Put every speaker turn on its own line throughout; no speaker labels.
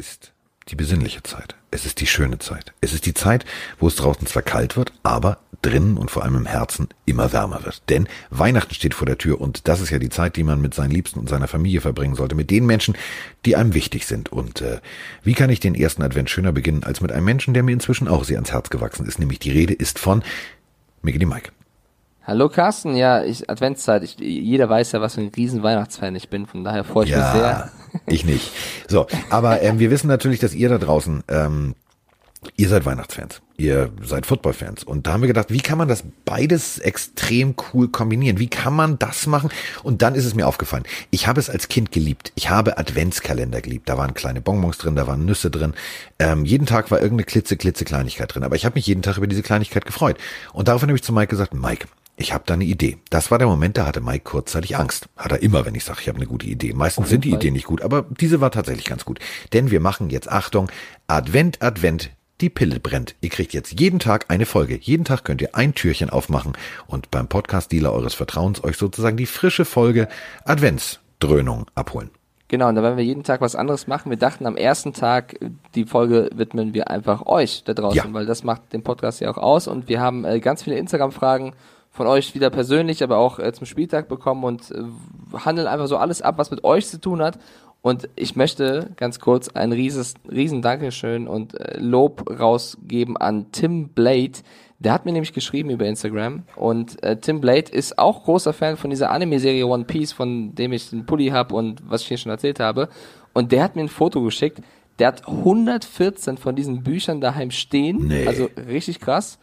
ist die besinnliche Zeit. Es ist die schöne Zeit. Es ist die Zeit, wo es draußen zwar kalt wird, aber drinnen und vor allem im Herzen immer wärmer wird. Denn Weihnachten steht vor der Tür und das ist ja die Zeit, die man mit seinen Liebsten und seiner Familie verbringen sollte, mit den Menschen, die einem wichtig sind. Und äh, wie kann ich den ersten Advent schöner beginnen als mit einem Menschen, der mir inzwischen auch sehr ans Herz gewachsen ist? Nämlich die Rede ist von Mickey Mike.
Hallo Carsten, ja, ich, Adventszeit, ich, jeder weiß ja, was für ein riesen Weihnachtsfan ich bin, von daher freue ich
ja,
mich sehr.
Ich nicht. So, aber ähm, wir wissen natürlich, dass ihr da draußen, ähm, ihr seid Weihnachtsfans, ihr seid Footballfans. Und da haben wir gedacht, wie kann man das beides extrem cool kombinieren? Wie kann man das machen? Und dann ist es mir aufgefallen. Ich habe es als Kind geliebt. Ich habe Adventskalender geliebt. Da waren kleine Bonbons drin, da waren Nüsse drin. Ähm, jeden Tag war irgendeine klitze, klitze Kleinigkeit drin. Aber ich habe mich jeden Tag über diese Kleinigkeit gefreut. Und daraufhin habe ich zu Mike gesagt, Mike, ich habe da eine Idee. Das war der Moment, da hatte Mike kurzzeitig Angst. Hat er immer, wenn ich sage, ich habe eine gute Idee. Meistens sind die. Ideen nicht gut, aber diese war tatsächlich ganz gut. Denn wir machen jetzt, Achtung, Advent, Advent, die Pille brennt. Ihr kriegt jetzt jeden Tag eine Folge. Jeden Tag könnt ihr ein Türchen aufmachen und beim Podcast-Dealer eures Vertrauens euch sozusagen die frische Folge Adventsdröhnung abholen.
Genau, und da werden wir jeden Tag was anderes machen. Wir dachten am ersten Tag, die Folge widmen wir einfach euch da draußen, ja. weil das macht den Podcast ja auch aus. Und wir haben äh, ganz viele Instagram-Fragen von euch wieder persönlich, aber auch äh, zum Spieltag bekommen und äh, handeln einfach so alles ab, was mit euch zu tun hat. Und ich möchte ganz kurz ein rieses, riesen Dankeschön und äh, Lob rausgeben an Tim Blade. Der hat mir nämlich geschrieben über Instagram und äh, Tim Blade ist auch großer Fan von dieser Anime-Serie One Piece, von dem ich den Pulli habe und was ich hier schon erzählt habe. Und der hat mir ein Foto geschickt. Der hat 114 von diesen Büchern daheim stehen. Nee. Also richtig krass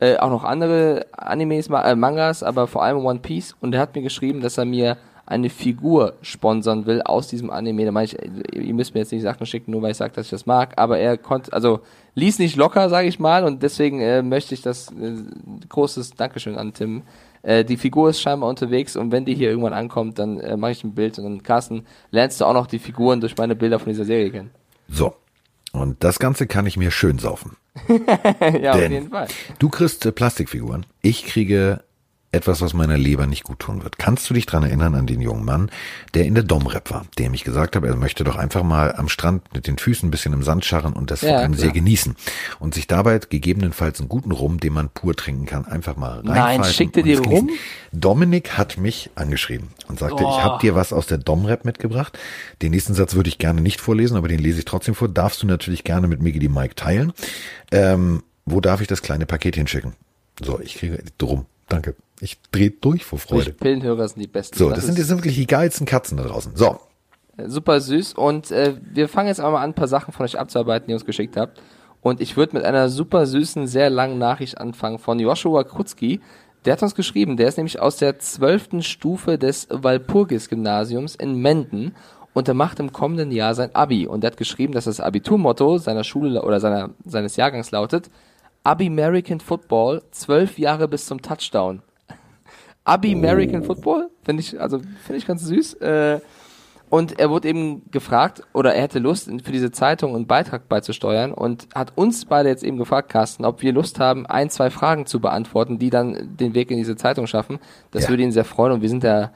äh, auch noch andere Animes, äh, Mangas, aber vor allem One Piece. Und er hat mir geschrieben, dass er mir eine Figur sponsern will aus diesem Anime. Da meine ich, ihr müsst mir jetzt nicht Sachen schicken, nur weil ich sage, dass ich das mag. Aber er konnte, also ließ nicht locker, sage ich mal. Und deswegen äh, möchte ich das äh, großes Dankeschön an Tim. Äh, die Figur ist scheinbar unterwegs und wenn die hier irgendwann ankommt, dann äh, mache ich ein Bild und dann Carsten lernst du auch noch die Figuren durch meine Bilder von dieser Serie kennen.
So. Und das Ganze kann ich mir schön saufen.
ja, Denn auf jeden Fall.
Du kriegst äh, Plastikfiguren. Ich kriege etwas, was meiner Leber nicht gut tun wird. Kannst du dich dran erinnern an den jungen Mann, der in der Domrep war, der mich gesagt hat, er möchte doch einfach mal am Strand mit den Füßen ein bisschen im Sand scharren und das ja, sehr genießen und sich dabei gegebenenfalls einen guten Rum, den man pur trinken kann, einfach mal reinfalten.
Nein, schickte dir Rum?
Dominik hat mich angeschrieben und sagte, oh. ich habe dir was aus der Domrep mitgebracht. Den nächsten Satz würde ich gerne nicht vorlesen, aber den lese ich trotzdem vor. Darfst du natürlich gerne mit Migi die Mike teilen. Ähm, wo darf ich das kleine Paket hinschicken? So, ich kriege drum. Danke. Ich drehe durch vor Freude.
Pillenhörer sind die besten.
So, das, das sind jetzt wirklich die geilsten Katzen da draußen. So.
Äh, super süß. Und äh, wir fangen jetzt einmal an, ein paar Sachen von euch abzuarbeiten, die ihr uns geschickt habt. Und ich würde mit einer super süßen, sehr langen Nachricht anfangen von Joshua Krutzki. Der hat uns geschrieben, der ist nämlich aus der zwölften Stufe des Walpurgis-Gymnasiums in Menden und er macht im kommenden Jahr sein Abi. Und er hat geschrieben, dass das Abiturmotto seiner Schule oder seiner, seines Jahrgangs lautet, Abi American Football, zwölf Jahre bis zum Touchdown. Abi American Football, finde ich, also finde ich ganz süß. Äh, und er wurde eben gefragt, oder er hätte Lust, für diese Zeitung einen Beitrag beizusteuern und hat uns beide jetzt eben gefragt, Carsten, ob wir Lust haben, ein, zwei Fragen zu beantworten, die dann den Weg in diese Zeitung schaffen. Das ja. würde ihn sehr freuen und wir sind da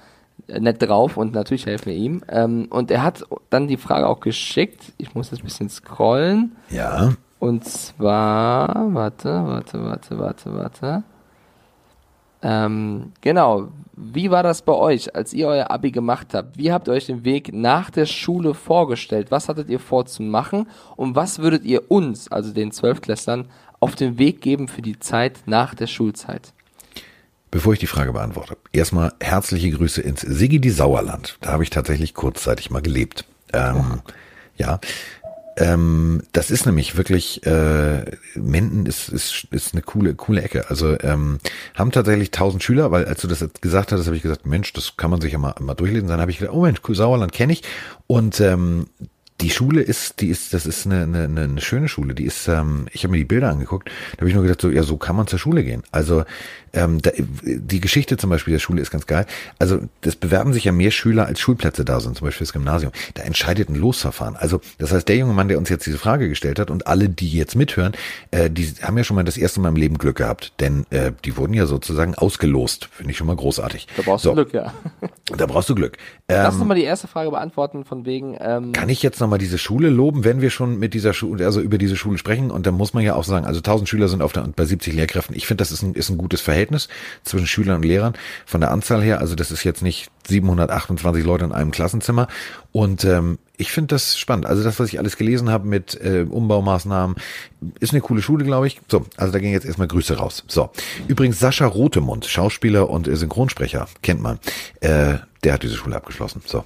nett drauf und natürlich helfen wir ihm. Ähm, und er hat dann die Frage auch geschickt. Ich muss jetzt ein bisschen scrollen.
Ja.
Und zwar, warte, warte, warte, warte, warte. Ähm, genau. Wie war das bei euch, als ihr euer Abi gemacht habt? Wie habt ihr euch den Weg nach der Schule vorgestellt? Was hattet ihr vor zu machen? Und was würdet ihr uns, also den Zwölftklässlern, auf den Weg geben für die Zeit nach der Schulzeit?
Bevor ich die Frage beantworte, erstmal herzliche Grüße ins Sigidi Sauerland. Da habe ich tatsächlich kurzzeitig mal gelebt. Ähm, ja, ähm, das ist nämlich wirklich, äh, Menden ist, ist, ist eine coole, coole Ecke. Also ähm, haben tatsächlich tausend Schüler, weil als du das gesagt hattest, habe ich gesagt, Mensch, das kann man sich ja mal, mal durchlesen. Dann habe ich gedacht, oh Mensch, cool, Sauerland kenne ich. Und ähm, die Schule ist, die ist, das ist eine, eine, eine schöne Schule. Die ist, ähm, ich habe mir die Bilder angeguckt, da habe ich nur gedacht, so, ja, so kann man zur Schule gehen. Also ähm, da, die Geschichte zum Beispiel der Schule ist ganz geil. Also das bewerben sich ja mehr Schüler, als Schulplätze da sind, zum Beispiel das Gymnasium. Da entscheidet ein Losverfahren. Also das heißt, der junge Mann, der uns jetzt diese Frage gestellt hat und alle, die jetzt mithören, äh, die haben ja schon mal das erste Mal im Leben Glück gehabt, denn äh, die wurden ja sozusagen ausgelost. Finde ich schon mal großartig.
Da brauchst so. du Glück, ja.
da brauchst du Glück.
Ähm, Lass uns mal die erste Frage beantworten von wegen.
Ähm kann ich jetzt nochmal diese Schule loben, wenn wir schon mit dieser Schule, also über diese Schule sprechen? Und dann muss man ja auch sagen, also 1000 Schüler sind auf der, bei 70 Lehrkräften. Ich finde, das ist ein, ist ein gutes Verhältnis zwischen Schülern und Lehrern von der Anzahl her. Also das ist jetzt nicht 728 Leute in einem Klassenzimmer. Und ähm, ich finde das spannend. Also das, was ich alles gelesen habe mit äh, Umbaumaßnahmen, ist eine coole Schule, glaube ich. So, also da gehen jetzt erstmal Grüße raus. So, übrigens Sascha Rotemund, Schauspieler und äh, Synchronsprecher, kennt man. Äh, der hat diese Schule abgeschlossen. So.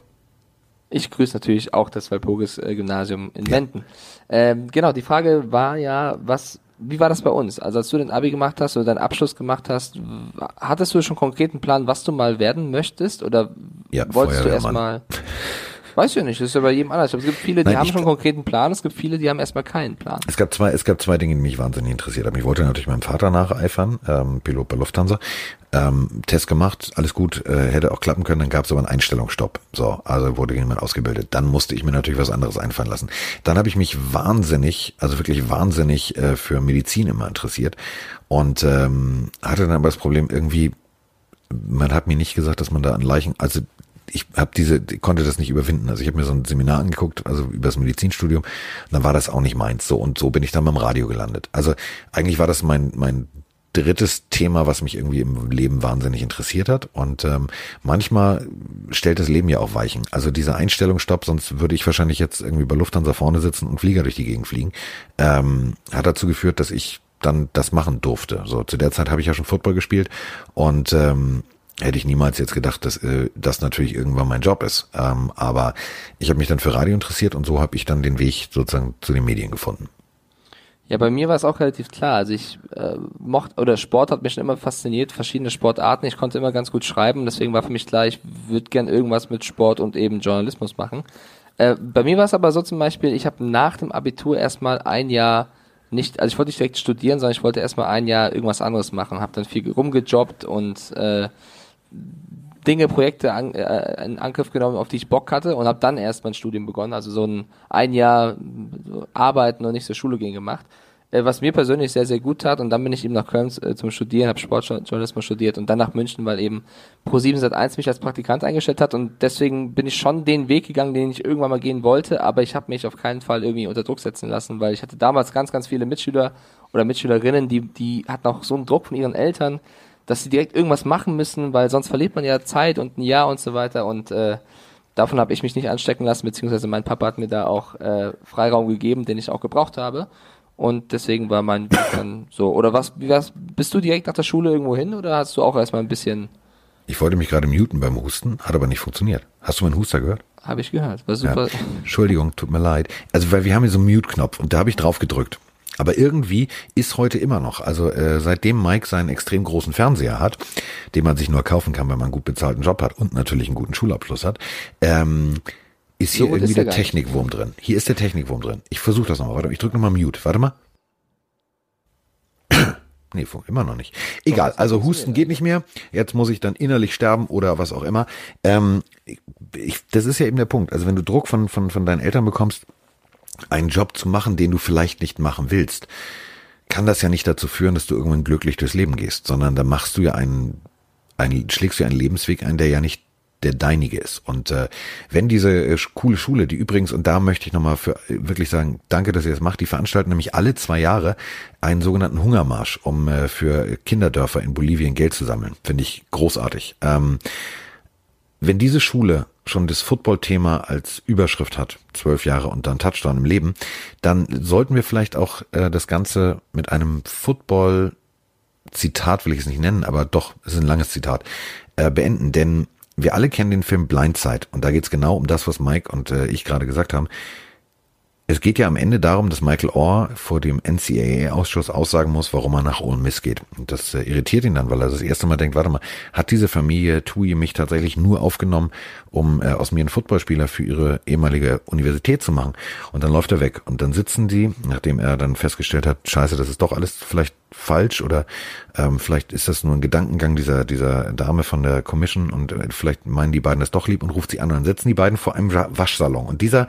Ich grüße natürlich auch das Walpurgis äh, in Wenden. Ja. Ähm, genau, die Frage war ja, was, wie war das bei uns? Also als du den Abi gemacht hast oder deinen Abschluss gemacht hast, hattest du schon konkreten Plan, was du mal werden möchtest? Oder ja, wolltest du erstmal Weiß ich nicht, das ist ja bei jedem anders. Es gibt viele, die Nein, haben schon einen konkreten Plan, es gibt viele, die haben erstmal keinen Plan.
Es gab zwei, es gab zwei Dinge, die mich wahnsinnig interessiert haben. Ich wollte natürlich meinem Vater nacheifern, ähm, Pilot bei Lufthansa. Ähm, Test gemacht, alles gut, äh, hätte auch klappen können, dann gab es aber einen Einstellungsstopp. So, also wurde jemand ausgebildet. Dann musste ich mir natürlich was anderes einfallen lassen. Dann habe ich mich wahnsinnig, also wirklich wahnsinnig äh, für Medizin immer interessiert und ähm, hatte dann aber das Problem irgendwie, man hat mir nicht gesagt, dass man da an Leichen, also ich habe diese, konnte das nicht überwinden. Also ich habe mir so ein Seminar angeguckt, also über das Medizinstudium, dann war das auch nicht meins. So und so bin ich dann beim Radio gelandet. Also eigentlich war das mein mein drittes Thema, was mich irgendwie im Leben wahnsinnig interessiert hat. Und ähm, manchmal stellt das Leben ja auch Weichen. Also diese Einstellung stopp, sonst würde ich wahrscheinlich jetzt irgendwie bei Lufthansa vorne sitzen und Flieger durch die Gegend fliegen. Ähm, hat dazu geführt, dass ich dann das machen durfte. So zu der Zeit habe ich ja schon Football gespielt und ähm, hätte ich niemals jetzt gedacht, dass äh, das natürlich irgendwann mein Job ist. Ähm, aber ich habe mich dann für Radio interessiert und so habe ich dann den Weg sozusagen zu den Medien gefunden.
Ja, bei mir war es auch relativ klar. Also ich äh, mochte oder Sport hat mich schon immer fasziniert, verschiedene Sportarten. Ich konnte immer ganz gut schreiben, deswegen war für mich klar, ich würde gern irgendwas mit Sport und eben Journalismus machen. Äh, bei mir war es aber so zum Beispiel, ich habe nach dem Abitur erstmal ein Jahr nicht, also ich wollte nicht direkt studieren, sondern ich wollte erstmal ein Jahr irgendwas anderes machen, habe dann viel rumgejobbt und äh, Dinge, Projekte an, äh, in Angriff genommen, auf die ich Bock hatte und habe dann erst mein Studium begonnen, also so ein ein Jahr arbeiten und nicht zur Schule gehen gemacht, äh, was mir persönlich sehr, sehr gut tat und dann bin ich eben nach Köln äh, zum Studieren, habe Sportjournalismus studiert und dann nach München, weil eben Pro7 Sat1 mich als Praktikant eingestellt hat und deswegen bin ich schon den Weg gegangen, den ich irgendwann mal gehen wollte, aber ich habe mich auf keinen Fall irgendwie unter Druck setzen lassen, weil ich hatte damals ganz, ganz viele Mitschüler oder Mitschülerinnen, die, die hatten auch so einen Druck von ihren Eltern, dass sie direkt irgendwas machen müssen, weil sonst verliert man ja Zeit und ein Jahr und so weiter und äh, davon habe ich mich nicht anstecken lassen, beziehungsweise mein Papa hat mir da auch äh, Freiraum gegeben, den ich auch gebraucht habe und deswegen war mein Weg dann so. Oder was, wie was, bist du direkt nach der Schule irgendwo hin oder hast du auch erstmal ein bisschen...
Ich wollte mich gerade muten beim Husten, hat aber nicht funktioniert. Hast du meinen Huster gehört?
Habe ich gehört, war super.
Ja. Entschuldigung, tut mir leid. Also weil wir haben hier so einen Mute-Knopf und da habe ich drauf gedrückt. Aber irgendwie ist heute immer noch, also äh, seitdem Mike seinen extrem großen Fernseher hat, den man sich nur kaufen kann, wenn man einen gut bezahlten Job hat und natürlich einen guten Schulabschluss hat, ähm, ist hier so irgendwie ist der Technikwurm drin. Hier ist der Technikwurm drin. Ich versuche das nochmal. Warte, ich drücke nochmal Mute. Warte mal. Nee, immer noch nicht. Egal, also Husten geht nicht mehr. Jetzt muss ich dann innerlich sterben oder was auch immer. Ähm, ich, das ist ja eben der Punkt. Also wenn du Druck von, von, von deinen Eltern bekommst, einen Job zu machen, den du vielleicht nicht machen willst, kann das ja nicht dazu führen, dass du irgendwann glücklich durchs Leben gehst, sondern da machst du ja einen, einen schlägst du einen Lebensweg ein, der ja nicht der deinige ist. Und äh, wenn diese äh, coole Schule, die übrigens, und da möchte ich nochmal für äh, wirklich sagen, danke, dass ihr das macht, die veranstalten nämlich alle zwei Jahre einen sogenannten Hungermarsch, um äh, für Kinderdörfer in Bolivien Geld zu sammeln. Finde ich großartig. Ähm, wenn diese Schule schon das Football-Thema als Überschrift hat, zwölf Jahre und dann Touchdown im Leben, dann sollten wir vielleicht auch äh, das Ganze mit einem Football-Zitat, will ich es nicht nennen, aber doch, es ist ein langes Zitat, äh, beenden. Denn wir alle kennen den Film Blindside und da geht es genau um das, was Mike und äh, ich gerade gesagt haben. Es geht ja am Ende darum, dass Michael Orr vor dem NCAA-Ausschuss aussagen muss, warum er nach Ole Miss geht. Und das äh, irritiert ihn dann, weil er das erste Mal denkt, warte mal, hat diese Familie Tui mich tatsächlich nur aufgenommen, um äh, aus mir einen Footballspieler für ihre ehemalige Universität zu machen? Und dann läuft er weg. Und dann sitzen die, nachdem er dann festgestellt hat, scheiße, das ist doch alles vielleicht falsch oder ähm, vielleicht ist das nur ein Gedankengang dieser, dieser Dame von der Commission und äh, vielleicht meinen die beiden das doch lieb und ruft sie an und dann sitzen die beiden vor einem Waschsalon. Und dieser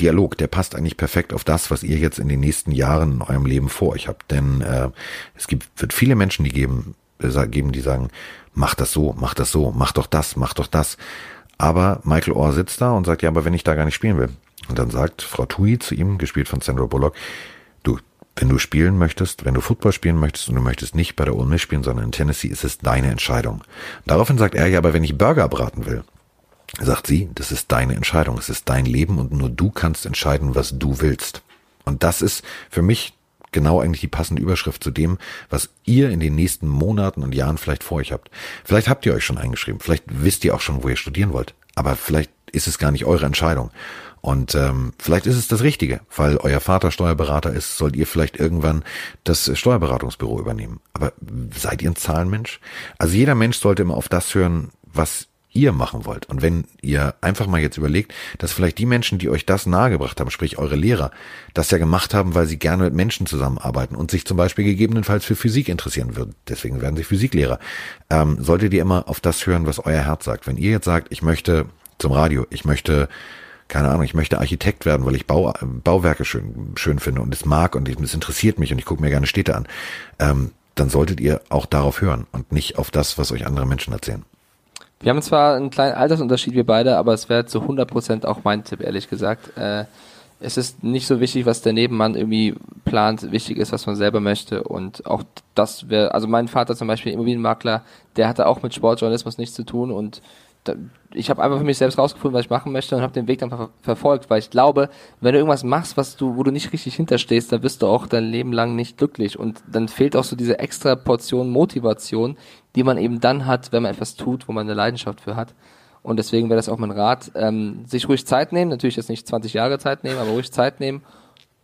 Dialog, der passt eigentlich perfekt auf das, was ihr jetzt in den nächsten Jahren in eurem Leben vor euch habt. Denn äh, es gibt, wird viele Menschen, die geben, äh, geben, die sagen, mach das so, mach das so, mach doch das, mach doch das. Aber Michael Orr sitzt da und sagt, ja, aber wenn ich da gar nicht spielen will. Und dann sagt Frau Tui zu ihm, gespielt von Sandra Bullock, du, wenn du spielen möchtest, wenn du Football spielen möchtest und du möchtest nicht bei der Ole Miss spielen, sondern in Tennessee, ist es deine Entscheidung. Daraufhin sagt er, ja, aber wenn ich Burger braten will, sagt sie, das ist deine Entscheidung, es ist dein Leben und nur du kannst entscheiden, was du willst. Und das ist für mich genau eigentlich die passende Überschrift zu dem, was ihr in den nächsten Monaten und Jahren vielleicht vor euch habt. Vielleicht habt ihr euch schon eingeschrieben, vielleicht wisst ihr auch schon, wo ihr studieren wollt, aber vielleicht ist es gar nicht eure Entscheidung. Und ähm, vielleicht ist es das Richtige, weil euer Vater Steuerberater ist, sollt ihr vielleicht irgendwann das Steuerberatungsbüro übernehmen. Aber seid ihr ein Zahlenmensch? Also jeder Mensch sollte immer auf das hören, was ihr machen wollt. Und wenn ihr einfach mal jetzt überlegt, dass vielleicht die Menschen, die euch das nahegebracht haben, sprich eure Lehrer, das ja gemacht haben, weil sie gerne mit Menschen zusammenarbeiten und sich zum Beispiel gegebenenfalls für Physik interessieren würden, deswegen werden sie Physiklehrer, ähm, solltet ihr immer auf das hören, was euer Herz sagt. Wenn ihr jetzt sagt, ich möchte zum Radio, ich möchte keine Ahnung, ich möchte Architekt werden, weil ich Bau, Bauwerke schön, schön finde und es mag und es interessiert mich und ich gucke mir gerne Städte an, ähm, dann solltet ihr auch darauf hören und nicht auf das, was euch andere Menschen erzählen.
Wir haben zwar einen kleinen Altersunterschied, wir beide, aber es wäre zu 100% auch mein Tipp, ehrlich gesagt. Äh, es ist nicht so wichtig, was der Nebenmann irgendwie plant. Wichtig ist, was man selber möchte. Und auch das wäre, also mein Vater zum Beispiel, Immobilienmakler, der hatte auch mit Sportjournalismus nichts zu tun und ich habe einfach für mich selbst rausgefunden, was ich machen möchte und habe den Weg dann ver verfolgt, weil ich glaube, wenn du irgendwas machst, was du, wo du nicht richtig hinterstehst, dann wirst du auch dein Leben lang nicht glücklich und dann fehlt auch so diese extra Portion Motivation, die man eben dann hat, wenn man etwas tut, wo man eine Leidenschaft für hat. Und deswegen wäre das auch mein Rat, ähm, sich ruhig Zeit nehmen, natürlich jetzt nicht 20 Jahre Zeit nehmen, aber ruhig Zeit nehmen,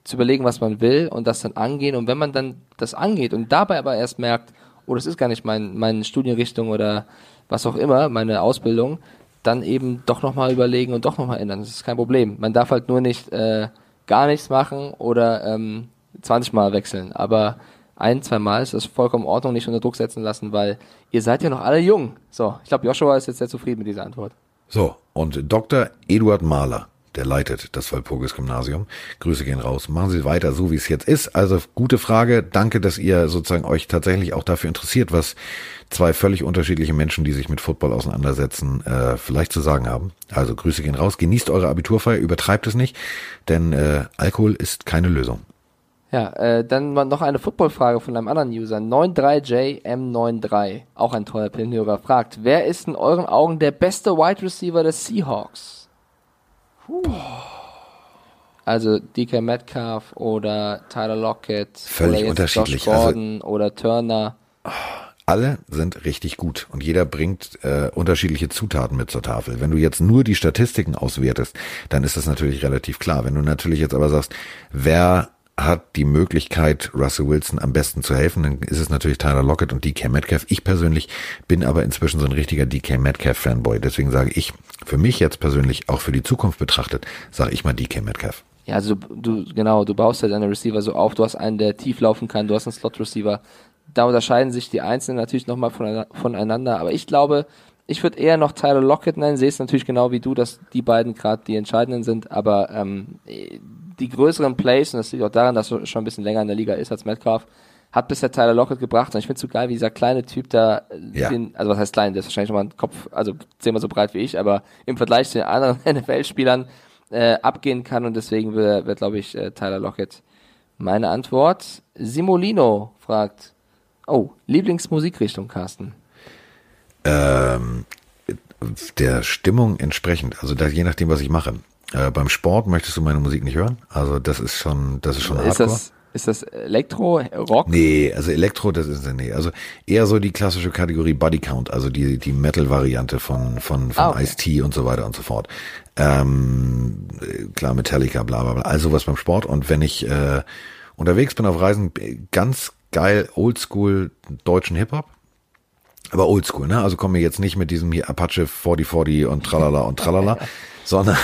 zu überlegen, was man will und das dann angehen. Und wenn man dann das angeht und dabei aber erst merkt, oh, das ist gar nicht mein, meine Studienrichtung oder was auch immer, meine Ausbildung, dann eben doch nochmal überlegen und doch nochmal ändern. Das ist kein Problem. Man darf halt nur nicht äh, gar nichts machen oder ähm, 20 Mal wechseln. Aber ein, zwei ist das vollkommen in Ordnung, nicht unter Druck setzen lassen, weil ihr seid ja noch alle jung. So, ich glaube, Joshua ist jetzt sehr zufrieden mit dieser Antwort.
So, und Dr. Eduard Mahler, der leitet das Walpurgis-Gymnasium. Grüße gehen raus. Machen Sie weiter, so wie es jetzt ist. Also, gute Frage. Danke, dass ihr sozusagen euch tatsächlich auch dafür interessiert, was zwei völlig unterschiedliche Menschen, die sich mit Football auseinandersetzen, äh, vielleicht zu sagen haben. Also, Grüße gehen raus. Genießt eure Abiturfeier, übertreibt es nicht, denn äh, Alkohol ist keine Lösung.
Ja, äh, dann noch eine Footballfrage von einem anderen User. 93JM93, auch ein teuer Pinhörer, fragt, wer ist in euren Augen der beste Wide Receiver des Seahawks? Puh. Also DK Metcalf oder Tyler Lockett.
Völlig oder unterschiedlich.
Josh also Gordon also, oder Turner.
Alle sind richtig gut und jeder bringt äh, unterschiedliche Zutaten mit zur Tafel. Wenn du jetzt nur die Statistiken auswertest, dann ist das natürlich relativ klar. Wenn du natürlich jetzt aber sagst, wer hat die Möglichkeit, Russell Wilson am besten zu helfen, dann ist es natürlich Tyler Lockett und DK Metcalf. Ich persönlich bin aber inzwischen so ein richtiger DK Metcalf Fanboy. Deswegen sage ich, für mich jetzt persönlich, auch für die Zukunft betrachtet, sage ich mal DK Metcalf.
Ja, also du, genau, du baust ja deine Receiver so auf, du hast einen, der tief laufen kann, du hast einen Slot Receiver. Da unterscheiden sich die Einzelnen natürlich nochmal voneinander, aber ich glaube, ich würde eher noch Tyler Lockett nennen, sehe es natürlich genau wie du, dass die beiden gerade die entscheidenden sind, aber ähm, die größeren Plays, und das liegt auch daran, dass er schon ein bisschen länger in der Liga ist als Metcalf, hat bisher Tyler Lockett gebracht. Und ich finde es so geil, wie dieser kleine Typ da, ja. den, also was heißt klein, der ist wahrscheinlich schon mal ein Kopf, also zehnmal so breit wie ich, aber im Vergleich zu den anderen NFL-Spielern äh, abgehen kann. Und deswegen wird, wird glaube ich, äh, Tyler Lockett meine Antwort. Simolino fragt, oh, Lieblingsmusikrichtung, Carsten?
Ähm, der Stimmung entsprechend, also da, je nachdem, was ich mache. Äh, beim Sport möchtest du meine Musik nicht hören? Also das ist schon, das ist schon
ist
Hardcore.
Das, ist das Elektro, Rock?
Nee, also Elektro, das ist nee. Also eher so die klassische Kategorie Body Count, also die die Metal-Variante von von von ah, okay. Ice-T und so weiter und so fort. Ähm, klar Metallica, bla bla bla. Also was beim Sport und wenn ich äh, unterwegs bin auf Reisen, ganz geil Oldschool deutschen Hip Hop. Aber oldschool, ne? Also kommen wir jetzt nicht mit diesem hier Apache 4040 und tralala und tralala, sondern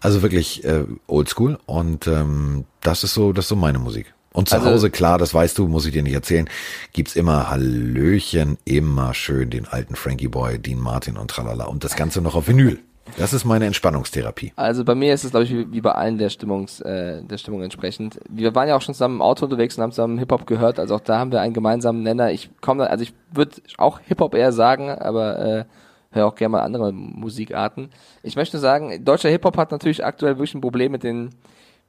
also wirklich äh, oldschool und ähm, das ist so, das ist so meine Musik. Und zu also, Hause, klar, das weißt du, muss ich dir nicht erzählen, gibt's immer Hallöchen, immer schön den alten Frankie Boy, Dean Martin und tralala und das Ganze noch auf Vinyl. Das ist meine Entspannungstherapie.
Also bei mir ist es, glaube ich, wie, bei allen der Stimmungs, äh, der Stimmung entsprechend. Wir waren ja auch schon zusammen im Auto unterwegs und haben zusammen Hip-Hop gehört. Also auch da haben wir einen gemeinsamen Nenner. Ich komme, also ich würde auch Hip-Hop eher sagen, aber äh, höre auch gerne mal andere Musikarten. Ich möchte sagen, deutscher Hip-Hop hat natürlich aktuell wirklich ein Problem mit den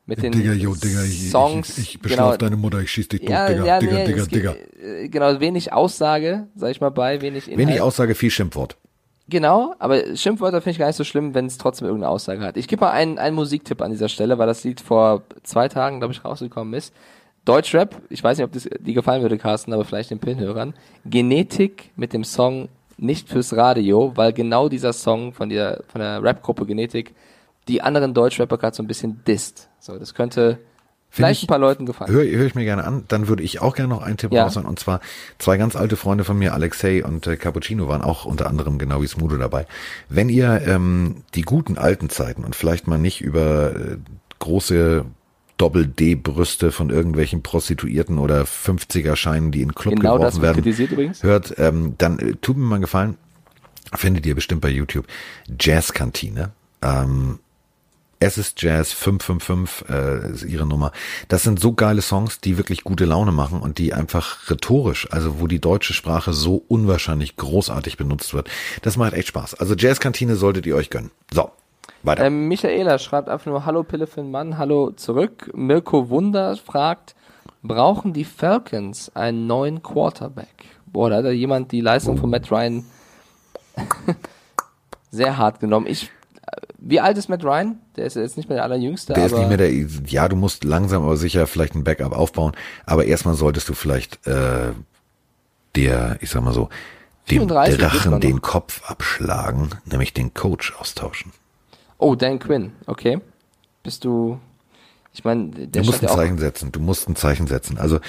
mit den
Digga, yo, Digga,
Songs.
Ich, ich, ich beschlaf
genau,
deine Mutter, ich schieß dich tot,
ja,
Digga,
ja,
Digga,
nee,
Digga, Digga.
geht, äh, Genau, wenig Aussage, sag ich mal bei, wenig Inhalt.
Wenig Aussage, viel Schimpfwort.
Genau, aber Schimpfwörter finde ich gar nicht so schlimm, wenn es trotzdem irgendeine Aussage hat. Ich gebe mal einen, einen Musiktipp an dieser Stelle, weil das Lied vor zwei Tagen, glaube ich, rausgekommen ist. Deutschrap, ich weiß nicht, ob das dir gefallen würde, Carsten, aber vielleicht den Pinhörern. Genetik mit dem Song Nicht fürs Radio, weil genau dieser Song von der, von der Rap-Gruppe Genetik die anderen Deutschrapper gerade so ein bisschen disst. So, das könnte vielleicht
ich-
ein paar Leuten gefallen.
Höre hör ich mir gerne an. Dann würde ich auch gerne noch einen Tipp
Ja.
raushauen. Und zwar zwei ganz alte Freunde von mir, Alexei und äh, Cappuccino, waren auch unter anderem genau wie Smudo dabei. Wenn ihr ähm, die guten alten Zeiten und vielleicht mal nicht über äh, große Doppel-D-Brüste von irgendwelchen Prostituierten oder 50er-Scheinen, die in den Club
Genau
geworfen werden, hört, ähm, dann äh, tut mir mal einen Gefallen, findet ihr bestimmt bei YouTube, Jazzkantine. Ähm, es ist Jazz 555 äh, ist ihre Nummer. Das sind so geile Songs, die wirklich gute Laune machen und die einfach rhetorisch, also wo die deutsche Sprache so unwahrscheinlich großartig benutzt wird. Das macht echt Spaß. Also Jazzkantine solltet ihr euch gönnen. So, weiter.
Ähm, Michaela schreibt einfach nur Hallo Pille für den Mann, hallo zurück. Mirko Wunder fragt, brauchen die Falcons einen neuen Quarterback? Boah, da hat ja jemand die Leistung von Matt Ryan sehr hart genommen. Ich, wie alt ist Matt Ryan? Der ist jetzt nicht mehr der allerjüngste,
der ist nicht mehr der, ja, du musst langsam aber sicher vielleicht ein Backup aufbauen, aber erstmal solltest du vielleicht äh, der, ich sag mal so, dem
34 geht
Drachen den. Kopf abschlagen, nämlich den Coach austauschen.
oh, Dan Quinn, okay. Bist du, ich meine, der
Du musst ein Zeichen setzen. Du musst ein Zeichen setzen. Also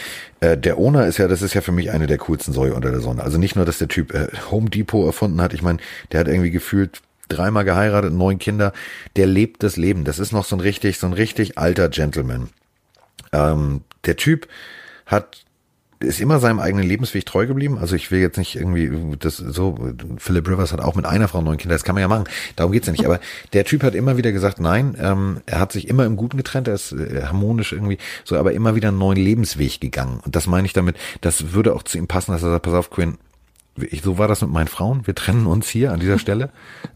äh, der Owner ist ja, das ist ja für mich eine der coolsten Säue unter der Sonne. Also nicht nur, dass der Typ äh, Home Depot erfunden hat. Ich meine, der hat irgendwie gefühlt dreimal geheiratet, neun Kinder. Der lebt das Leben. Das ist noch so ein richtig, so ein richtig alter Gentleman. Ähm, der Typ hat ist immer seinem eigenen Lebensweg treu geblieben. Also ich will jetzt nicht irgendwie das so. Philip Rivers hat auch mit einer Frau neun Kinder. Das kann man ja machen. Darum geht's ja nicht. Aber der Typ hat immer wieder gesagt, nein. Ähm, er hat sich immer im Guten getrennt. Er ist äh, harmonisch irgendwie so, aber immer wieder einen neuen Lebensweg gegangen. Und das meine ich damit. Das würde auch zu ihm passen, dass er sagt, pass auf, Quinn. So war das mit meinen Frauen. Wir trennen uns hier an dieser Stelle.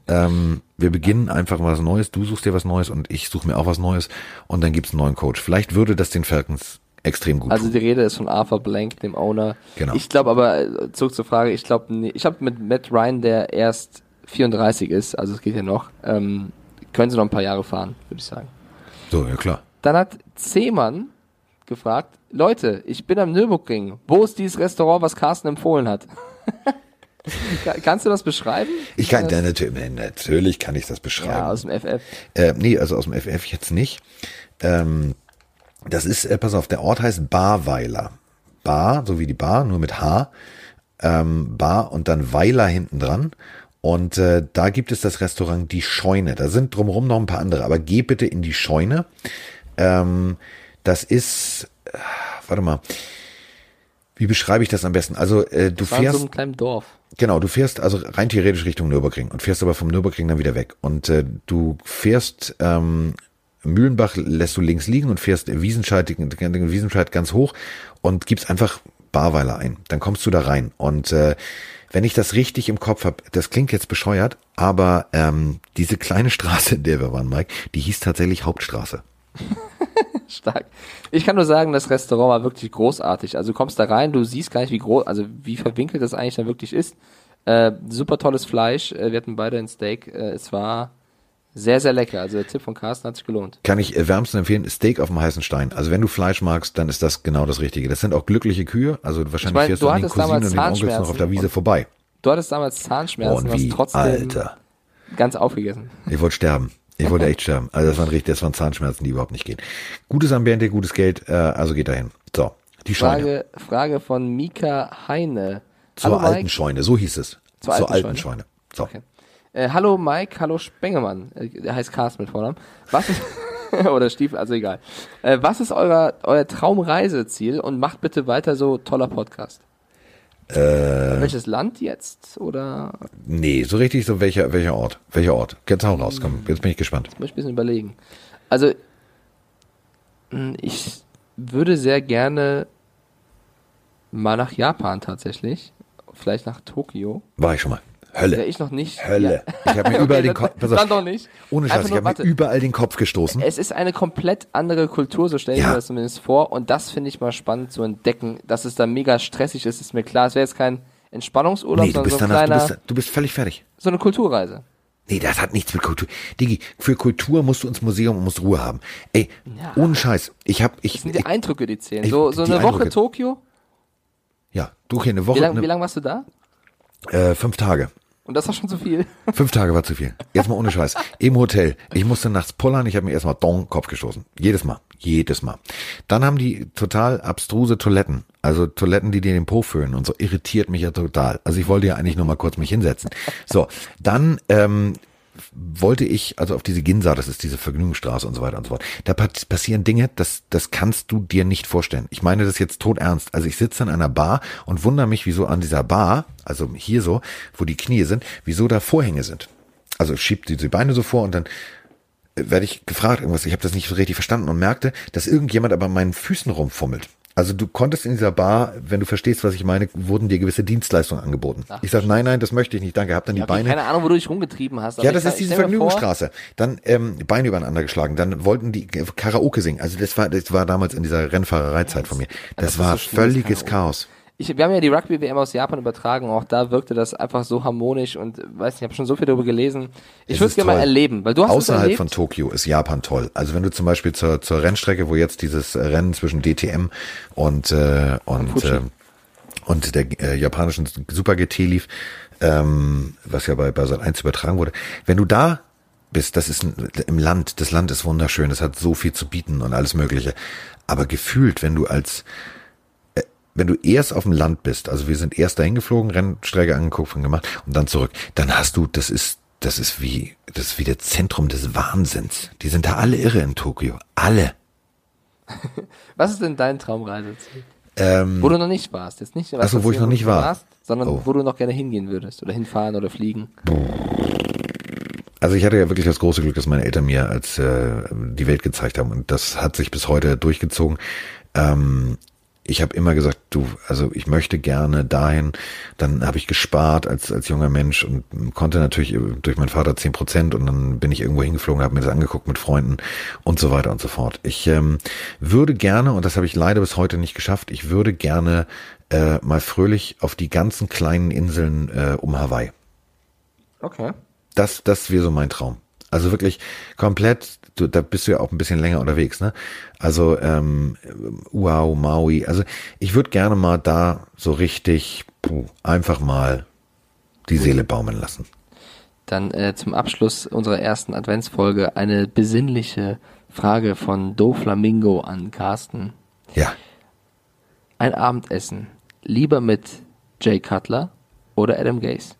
ähm, wir beginnen einfach was Neues. Du suchst dir was Neues und ich suche mir auch was Neues. Und dann gibt's einen neuen Coach. Vielleicht würde das den Falcons extrem gut
Also
tun.
die Rede ist von Arthur Blank, dem Owner.
Genau.
Ich glaube aber, äh, zurück zur Frage, ich glaube, nee, ich habe mit Matt Ryan, der erst 34 ist, also es geht ja noch, ähm, können sie noch ein paar Jahre fahren, würde ich sagen.
So, ja klar.
Dann hat Zehmann gefragt, Leute, ich bin am Nürburgring. Wo ist dieses Restaurant, was Carsten empfohlen hat? Ka- Kannst du das beschreiben?
Ich kann, ja, natürlich, natürlich kann ich das
Ja,
beschreiben.
aus dem FF.
äh, nee, also aus dem FF jetzt nicht. Ähm, das ist, äh, pass auf, der Ort heißt Barweiler. Bar, so wie die Bar, nur mit H. Ähm, Bar und dann Weiler hinten dran. Und äh, da gibt es das Restaurant Die Scheune. Da sind drumherum noch ein paar andere, aber geh bitte in die Scheune. Ähm, das ist, äh, warte mal, wie beschreibe ich das am besten? Also äh, du
in so
fährst
einem kleinen Dorf.
Genau, du fährst also rein theoretisch Richtung Nürburgring und fährst aber vom Nürburgring dann wieder weg. Und äh, du fährst ähm, Mühlenbach lässt du links liegen und fährst Wiesenscheid, Wiesenscheid ganz hoch und gibst einfach Barweiler ein. Dann kommst du da rein. Und äh, wenn ich das richtig im Kopf habe, das klingt jetzt bescheuert, aber ähm, diese kleine Straße, in der wir waren, Mike, die hieß tatsächlich Hauptstraße.
Stark. Ich kann nur sagen, das Restaurant war wirklich großartig. Also du kommst da rein, du siehst gar nicht, wie groß, also wie verwinkelt das eigentlich dann wirklich ist. Äh, super tolles Fleisch. Äh, wir hatten beide ein Steak. Äh, es war sehr, sehr lecker. Also der Tipp von Carsten hat sich gelohnt.
Kann ich äh, wärmstens empfehlen, Steak auf dem heißen Stein. Also wenn du Fleisch magst, dann ist das genau das Richtige. Das sind auch glückliche Kühe. Also wahrscheinlich
meine,
fährst
du
an den Cousinen und den Onkels noch auf der Wiese vorbei.
Du hattest damals Zahnschmerzen,
Und wie,
trotzdem
Alter.
ganz aufgegessen.
Ich wollte sterben. Ich wollte echt sterben. Also das waren richtig, das waren Zahnschmerzen, die überhaupt nicht gehen. Gutes Ambiente, gutes Geld, äh, also geht dahin. So, die Scheune.
Frage, Frage von Mika Heine.
Zur
Hallo,
alten
Mike.
Scheune, so hieß es.
Zur
Zur,
alten
alten
Scheune.
Scheune. So.
Okay. Äh, hallo Mike, hallo Spengemann. Äh, der heißt Carsten mit Vornamen. Was ist, oder Stiefel, also egal. Äh, was ist euer, euer Traumreiseziel und macht bitte weiter so toller Podcast?
Äh,
Welches Land jetzt? Oder
nee, so richtig, so welcher, welcher Ort? Welcher Ort? Jetzt hau raus, komm, jetzt bin ich gespannt.
muss ich ein bisschen überlegen. Also, mh, ich würde sehr gerne mal nach Japan tatsächlich. Vielleicht nach Tokio.
War ich schon mal. Hölle.
Ja, ich noch nicht.
Hölle.
Ja.
Ich habe mir überall den Kopf.
Dann, dann doch nicht.
Ohne Scheiß, ich habe mir überall den Kopf gestoßen.
Es ist eine komplett andere Kultur, so stelle ich
Ja.
mir das zumindest vor. Und das finde ich mal spannend zu entdecken. Dass es da mega stressig ist, ist mir klar. Es wäre jetzt kein Entspannungsurlaub,
Nee, du
sondern
bist
so, ein
danach, du
kleiner,
bist, du bist völlig fertig.
so eine Kulturreise.
Nee, das hat nichts mit Kultur. Digi, für Kultur musst du ins Museum und musst Ruhe haben. Ey,
Ja.
ohne Scheiß. Ich hab, ich,
Das sind die
ich
Eindrücke, die zählen.
ich-
So, so eine Woche. Tokio.
ja, du hier eine
Wie
Woche,
lange wie lang warst du da?
äh, fünf Tage.
Und das war schon zu viel.
Fünf Tage war zu viel. Jetzt mal ohne Scheiß. Im Hotel. Ich musste nachts pullern. Ich habe mir erstmal Dong Kopf gestoßen. Jedes Mal. Jedes Mal. Dann haben die total abstruse Toiletten. Also Toiletten, die dir den Po föhnen und so. Irritiert mich ja total. Also ich wollte ja eigentlich nur mal kurz mich hinsetzen. So. Dann, ähm, wollte ich, also auf diese Ginza, das ist diese Vergnügungsstraße und so weiter und so fort, da pass- passieren Dinge, das, das kannst du dir nicht vorstellen. Ich meine das jetzt tot ernst. Also ich sitze in einer Bar und wundere mich, wieso an dieser Bar, also hier so, wo die Knie sind, wieso da Vorhänge sind. Also ich schieb diese Beine so vor und dann äh, werde ich gefragt irgendwas. Ich habe das nicht so richtig verstanden und merkte, dass irgendjemand aber an meinen Füßen rumfummelt. Also du konntest in dieser Bar, wenn du verstehst, was ich meine, wurden dir gewisse Dienstleistungen angeboten. ich sage, nein, nein, das möchte ich nicht, danke. Hab dann die
Okay,
Beine.
keine Ahnung, wo du dich rumgetrieben hast.
Ja, das ist diese Vergnügungsstraße. Dann ähm, Beine übereinander geschlagen. Dann wollten die Karaoke singen. Also das war, das war damals in dieser Rennfahrereizeit von mir. Das,
das
war
so schlimm,
völliges. Chaos.
Ich, wir haben ja die Rugby-WM aus Japan übertragen, auch da wirkte das einfach so harmonisch und weiß nicht, ich habe schon so viel darüber gelesen. Ich würde es gerne mal erleben, weil du hast es
Außerhalb von Tokio ist Japan toll. Also wenn du zum Beispiel zur, zur Rennstrecke, wo jetzt dieses Rennen zwischen DTM und äh, und äh, und der äh, japanischen Super GT lief, ähm, was ja bei, bei Sat 1 übertragen wurde. Wenn du da bist, das ist ein, im Land, das Land ist wunderschön, es hat so viel zu bieten und alles Mögliche. Aber gefühlt, wenn du als wenn du erst auf dem Land bist, also wir sind erst dahin geflogen, Rennstrecke angeguckt und gemacht und dann zurück, dann hast du, das ist, das ist wie, das ist wie das Zentrum des Wahnsinns. Die sind da alle irre in Tokio. Alle.
Was ist denn dein Traumreiseziel?
Ähm,
Wo du noch nicht warst. Jetzt nicht,
Ach so, wo ich noch nicht war.
warst, sondern
Oh.
wo du noch gerne hingehen würdest. Oder hinfahren oder fliegen.
Also ich hatte ja wirklich das große Glück, dass meine Eltern mir als äh, die Welt gezeigt haben und das hat sich bis heute durchgezogen. Ähm, ich habe immer gesagt, du, also ich möchte gerne dahin. Dann habe ich gespart als als junger Mensch und konnte natürlich durch meinen Vater zehn Prozent und dann bin ich irgendwo hingeflogen, habe mir das angeguckt mit Freunden und so weiter und so fort. Ich ähm, würde gerne und das habe ich leider bis heute nicht geschafft. Ich würde gerne äh, mal fröhlich auf die ganzen kleinen Inseln äh, um Hawaii.
Okay.
Das, das wäre so mein Traum. Also wirklich komplett, du, da bist du ja auch ein bisschen länger unterwegs, ne? Also ähm, wow, Maui. Also ich würde gerne mal da so richtig puh, einfach mal die Seele baumeln lassen.
Dann äh, zum Abschluss unserer ersten Adventsfolge eine besinnliche Frage von Do Flamingo an Carsten.
Ja.
Ein Abendessen. Lieber mit Jay Cutler oder Adam Gaze?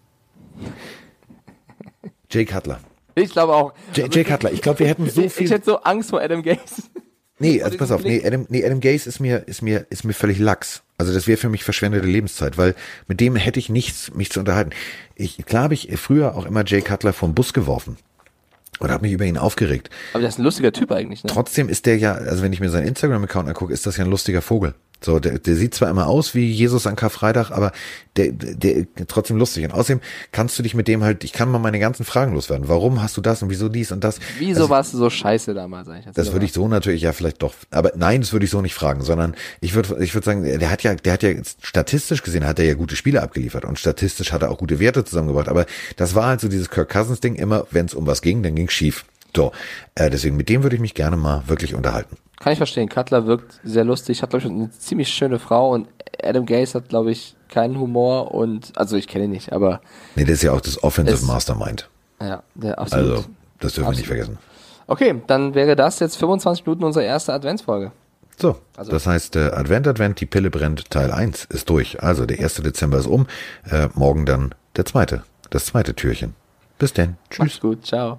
Jay Cutler.
Ich glaube auch.
Jay, Jay Cutler. Ich glaube, wir hätten so
ich, ich
viel.
hätte so Angst vor Adam Gaze.
Nee, also pass auf, nee. Adam, nee, Adam Gaze ist mir, ist mir, ist mir völlig lax. Also das wäre für mich verschwendete Lebenszeit, weil mit dem hätte ich nichts, mich zu unterhalten. Ich, klar habe ich früher auch immer Jay Cutler vom Bus geworfen. Oder habe mich über ihn aufgeregt.
Aber der ist ein lustiger Typ eigentlich, ne?
Trotzdem ist der ja, also wenn ich mir seinen Instagram-Account angucke, ist das ja ein lustiger Vogel. So, der, der sieht zwar immer aus wie Jesus an Karfreitag, aber der, der, der trotzdem lustig. Und außerdem kannst du dich mit dem halt, ich kann mal meine ganzen Fragen loswerden. Warum hast du das und wieso dies und das?
Wieso
Also,
warst du so scheiße damals eigentlich?
das würde ich so natürlich ja vielleicht doch, aber nein, das würde ich so nicht fragen, sondern ich würde, ich würde sagen, der hat ja, der hat ja statistisch gesehen, hat er ja gute Spiele abgeliefert und statistisch hat er auch gute Werte zusammengebracht. Aber das war halt so dieses Kirk Cousins Ding immer, wenn es um was ging, dann ging schief. So, äh, deswegen mit dem würde ich mich gerne mal wirklich unterhalten.
Kann ich verstehen. Cutler wirkt sehr lustig, hat, glaube ich, eine ziemlich schöne Frau und Adam Gaze hat, glaube ich, keinen Humor und, also ich kenne ihn nicht, aber
Nee, das ist ja auch das Offensive
Es-
Mastermind.
ja, der absolut.
Also, das dürfen wir nicht vergessen.
Okay, dann wäre das jetzt 25 Minuten unsere erste Adventsfolge.
So,
Also-
das heißt, äh, Advent, Advent, die Pille brennt, Teil 1 ist durch. Also, der 1. Dezember ist um, äh, morgen dann der zweite, das zweite Türchen. Bis denn. Tschüss.
Tschüss. gut, ciao.